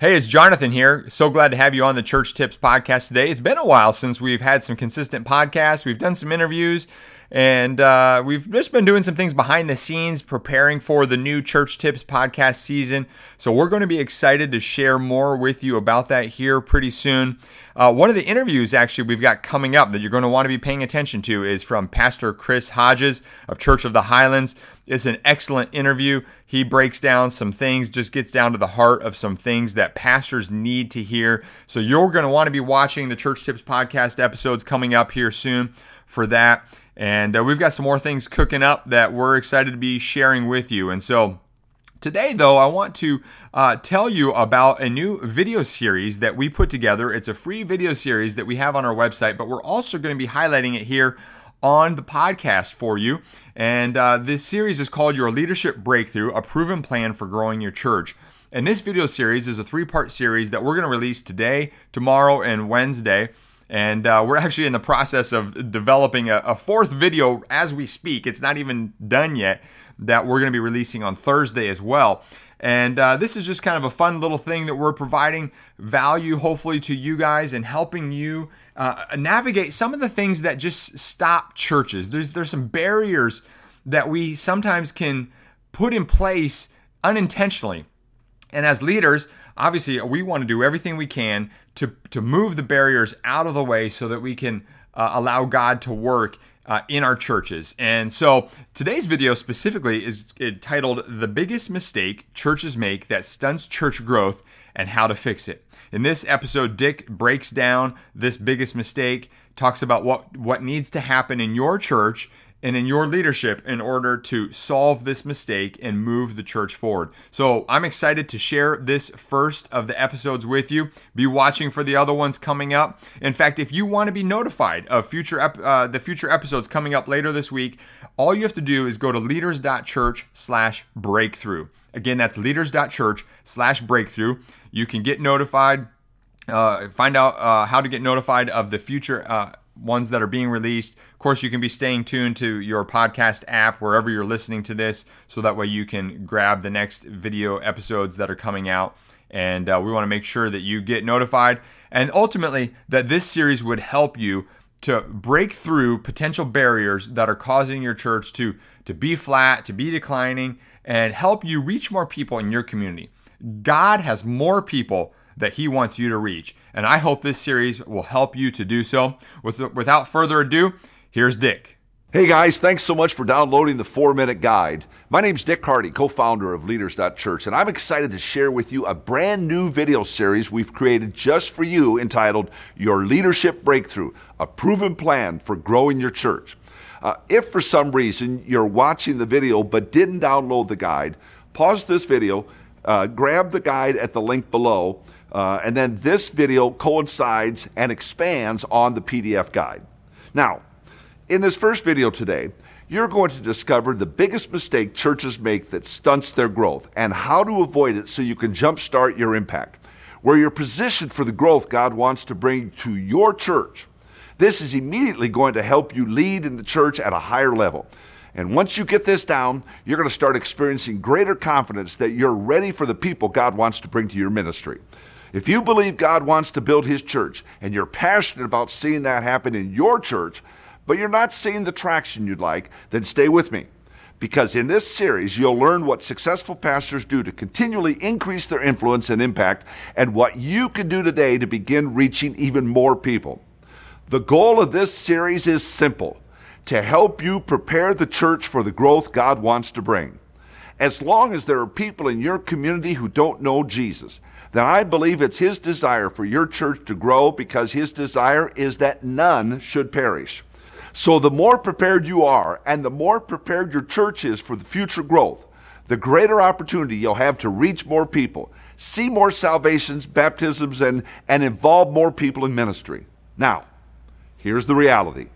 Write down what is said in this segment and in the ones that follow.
Hey, it's Jonathan here. So glad to have you on the Church Tips podcast today. It's been a while since we've had some consistent podcasts. We've done some interviews, and uh, we've just been doing some things behind the scenes, preparing for the new Church Tips podcast season. So we're going to be excited to share more with you about that here pretty soon. Uh, one of the interviews, actually, we've got coming up that you're going to want to be paying attention to is from Pastor Chris Hodges of Church of the Highlands. It's an excellent interview. He breaks down some things, just gets down to the heart of some things that pastors need to hear. So you're going to want to be watching the Church Tips podcast episodes coming up here soon for that. And uh, we've got some more things cooking up that we're excited to be sharing with you. And so Today, though, I want to uh, tell you about a new video series that we put together. It's a free video series that we have on our website, but we're also going to be highlighting it here on the podcast for you. And uh, this series is called Your Leadership Breakthrough A Proven Plan for Growing Your Church. And this video series is a three part series that we're going to release today, tomorrow, and Wednesday. And uh, we're actually in the process of developing a, a fourth video as we speak. It's not even done yet that we're going to be releasing on Thursday as well. And uh, this is just kind of a fun little thing that we're providing value, hopefully, to you guys and helping you uh, navigate some of the things that just stop churches. There's there's some barriers that we sometimes can put in place unintentionally. And as leaders, obviously, we want to do everything we can to to move the barriers out of the way so that we can uh, allow God to work uh, in our churches. And so today's video specifically is titled The Biggest Mistake Churches Make That Stunts Church Growth and How to Fix It. In this episode, Dick breaks down this biggest mistake, talks about what, what needs to happen in your church and in your leadership in order to solve this mistake and move the church forward. So I'm excited to share this first of the episodes with you. Be watching for the other ones coming up. In fact, if you want to be notified of future ep- uh, the future episodes coming up later this week, all you have to do is go to leaders.church/breakthrough. Again, that's leaders.church/breakthrough. You can get notified. Uh, find out uh, how to get notified of the future uh, ones that are being released. Of course, you can be staying tuned to your podcast app wherever you're listening to this, so that way you can grab the next video episodes that are coming out. And uh, we want to make sure that you get notified, and ultimately that this series would help you to break through potential barriers that are causing your church to to be flat, to be declining, and help you reach more people in your community. God has more people that He wants you to reach. And I hope this series will help you to do so. With, without further ado, here's Dick. Hey guys, thanks so much for downloading the 4 Minute Guide. My name's Dick Hardy, co founder of Leaders.Church, and I'm excited to share with you a brand new video series we've created just for you entitled Your Leadership Breakthrough A Proven Plan for Growing Your Church. Uh, if for some reason you're watching the video but didn't download the guide, pause this video, uh, grab the guide at the link below uh, and then this video coincides and expands on the PDF guide. Now, in this first video today, you're going to discover the biggest mistake churches make that stunts their growth and how to avoid it so you can jumpstart your impact. Where you're positioned for the growth God wants to bring to your church. This is immediately going to help you lead in the church at a higher level. And once you get this down, you're going to start experiencing greater confidence that you're ready for the people God wants to bring to your ministry. If you believe God wants to build his church and you're passionate about seeing that happen in your church, but you're not seeing the traction you'd like, then stay with me. Because in this series, you'll learn what successful pastors do to continually increase their influence and impact, and what you can do today to begin reaching even more people. The goal of this series is simple to help you prepare the church for the growth God wants to bring. As long as there are people in your community who don't know Jesus, then I believe it's His desire for your church to grow because His desire is that none should perish. So the more prepared you are and the more prepared your church is for the future growth, the greater opportunity you'll have to reach more people, see more salvations, baptisms, and, and involve more people in ministry. Now, here's the reality.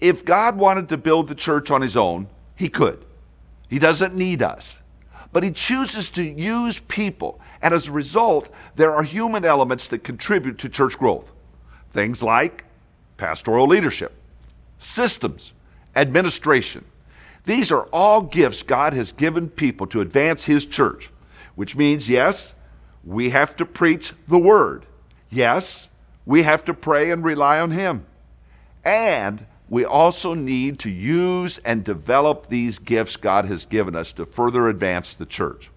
If God wanted to build the church on His own, He could. He doesn't need us. But He chooses to use people and as a result, there are human elements that contribute to church growth. Things like pastoral leadership, systems, administration. These are all gifts God has given people to advance His church, which means, yes, we have to preach the word. Yes, we have to pray and rely on Him. And we also need to use and develop these gifts God has given us to further advance the church.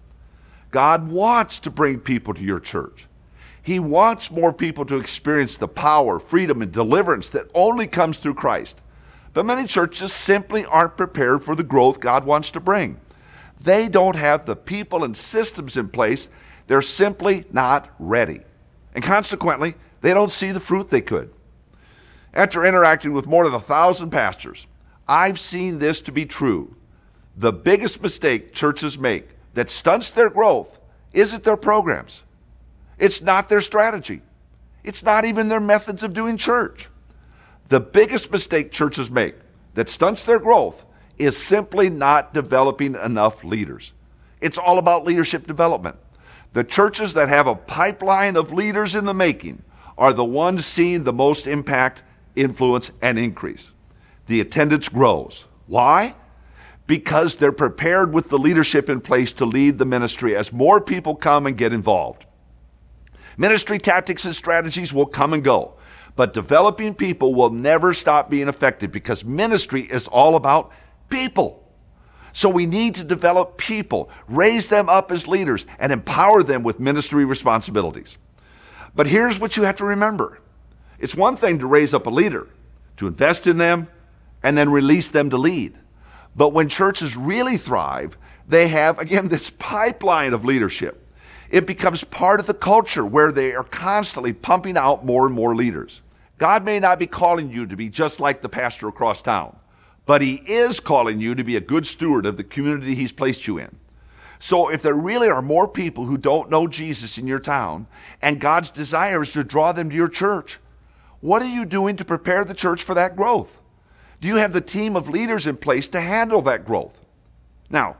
God wants to bring people to your church. He wants more people to experience the power, freedom, and deliverance that only comes through Christ. But many churches simply aren't prepared for the growth God wants to bring. They don't have the people and systems in place. They're simply not ready. And consequently, they don't see the fruit they could. After interacting with more than a thousand pastors, I've seen this to be true. The biggest mistake churches make that stunts their growth isn't their programs, it's not their strategy, it's not even their methods of doing church. The biggest mistake churches make that stunts their growth is simply not developing enough leaders. It's all about leadership development. The churches that have a pipeline of leaders in the making are the ones seeing the most impact, influence, and increase. The attendance grows. Why? Because they're prepared with the leadership in place to lead the ministry as more people come and get involved. Ministry tactics and strategies will come and go, but developing people will never stop being effective because ministry is all about people. So we need to develop people, raise them up as leaders, and empower them with ministry responsibilities. But here's what you have to remember it's one thing to raise up a leader, to invest in them, and then release them to lead. But when churches really thrive, they have, again, this pipeline of leadership. It becomes part of the culture where they are constantly pumping out more and more leaders. God may not be calling you to be just like the pastor across town, but He is calling you to be a good steward of the community He's placed you in. So, if there really are more people who don't know Jesus in your town, and God's desire is to draw them to your church, what are you doing to prepare the church for that growth? Do you have the team of leaders in place to handle that growth? Now,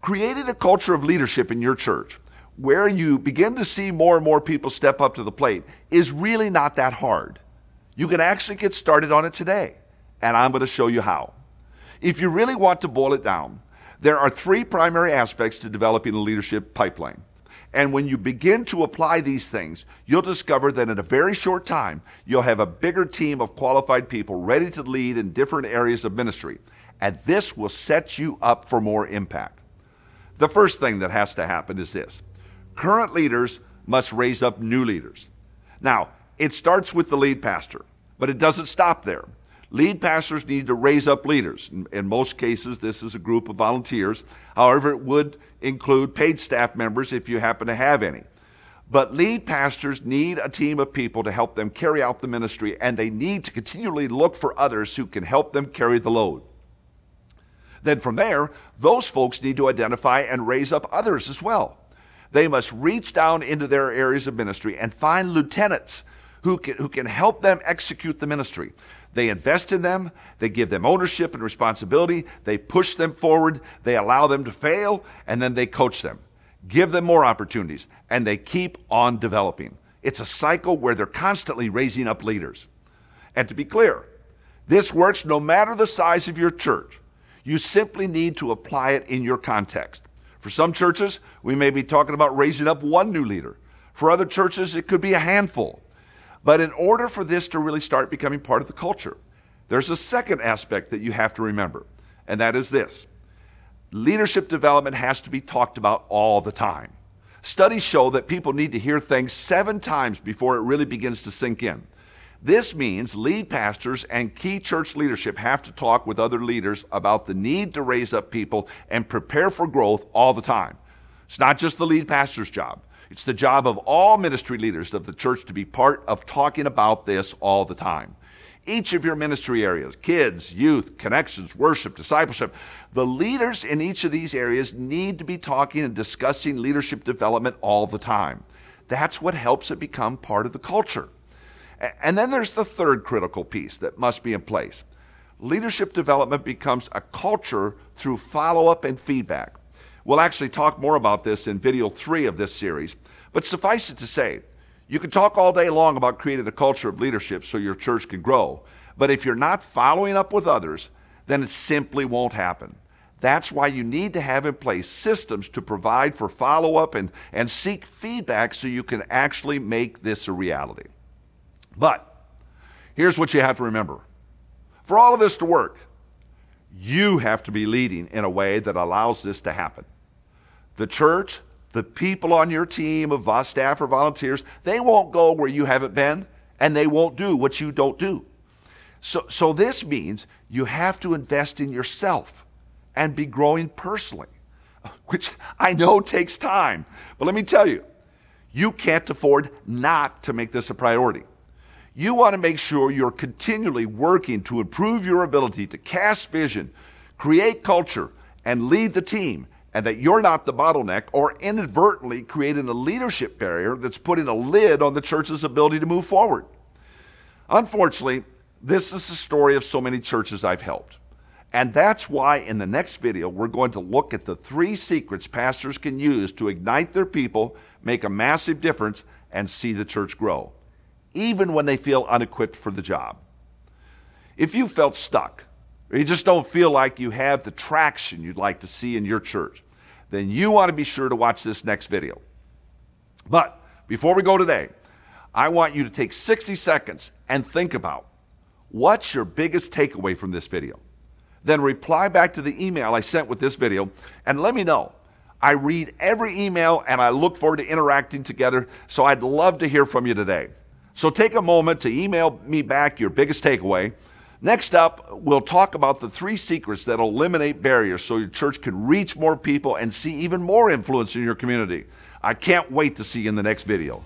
creating a culture of leadership in your church where you begin to see more and more people step up to the plate is really not that hard. You can actually get started on it today, and I'm going to show you how. If you really want to boil it down, there are three primary aspects to developing a leadership pipeline. And when you begin to apply these things, you'll discover that in a very short time, you'll have a bigger team of qualified people ready to lead in different areas of ministry. And this will set you up for more impact. The first thing that has to happen is this current leaders must raise up new leaders. Now, it starts with the lead pastor, but it doesn't stop there. Lead pastors need to raise up leaders. In, most cases, this is a group of volunteers. However, it would include paid staff members if you happen to have any. But lead pastors need a team of people to help them carry out the ministry, and they need to continually look for others who can help them carry the load. Then from there, those folks need to identify and raise up others as well. They must reach down into their areas of ministry and find lieutenants who can, who can help them execute the ministry. They invest in them, they give them ownership and responsibility, they push them forward, they allow them to fail, and then they coach them. Give them more opportunities, and they keep on developing. It's a cycle where they're constantly raising up leaders. And to be clear, this works no matter the size of your church. You simply need to apply it in your context. For some churches, we may be talking about raising up one new leader. For other churches, it could be a handful. But in order for this to really start becoming part of the culture, there's a second aspect that you have to remember, and that is this leadership development has to be talked about all the time. Studies show that people need to hear things seven times before it really begins to sink in. This means lead pastors and key church leadership have to talk with other leaders about the need to raise up people and prepare for growth all the time. It's not just the lead pastor's job. It's the job of all ministry leaders of the church to be part of talking about this all the time. Each of your ministry areas kids, youth, connections, worship, discipleship the leaders in each of these areas need to be talking and discussing leadership development all the time. That's what helps it become part of the culture. And then there's the third critical piece that must be in place. Leadership development becomes a culture through follow up and feedback. We'll actually talk more about this in video three of this series. But suffice it to say, you can talk all day long about creating a culture of leadership so your church can grow. But if you're not following up with others, then it simply won't happen. That's why you need to have in place systems to provide for follow up and, and seek feedback so you can actually make this a reality. But here's what you have to remember for all of this to work, you have to be leading in a way that allows this to happen. The church, the people on your team of staff or volunteers, they won't go where you haven't been and they won't do what you don't do. So, so this means you have to invest in yourself and be growing personally, which I know takes time. But let me tell you, you can't afford not to make this a priority. You want to make sure you're continually working to improve your ability to cast vision, create culture, and lead the team, and that you're not the bottleneck or inadvertently creating a leadership barrier that's putting a lid on the church's ability to move forward. Unfortunately, this is the story of so many churches I've helped. And that's why in the next video, we're going to look at the three secrets pastors can use to ignite their people, make a massive difference, and see the church grow, even when they feel unequipped for the job. If you felt stuck, or you just don't feel like you have the traction you'd like to see in your church, then you want to be sure to watch this next video. But before we go today, I want you to take 60 seconds and think about What's your biggest takeaway from this video? Then reply back to the email I sent with this video and let me know. I read every email and I look forward to interacting together, so I'd love to hear from you today. So take a moment to email me back your biggest takeaway. Next up, we'll talk about the three secrets that eliminate barriers so your church can reach more people and see even more influence in your community. I can't wait to see you in the next video.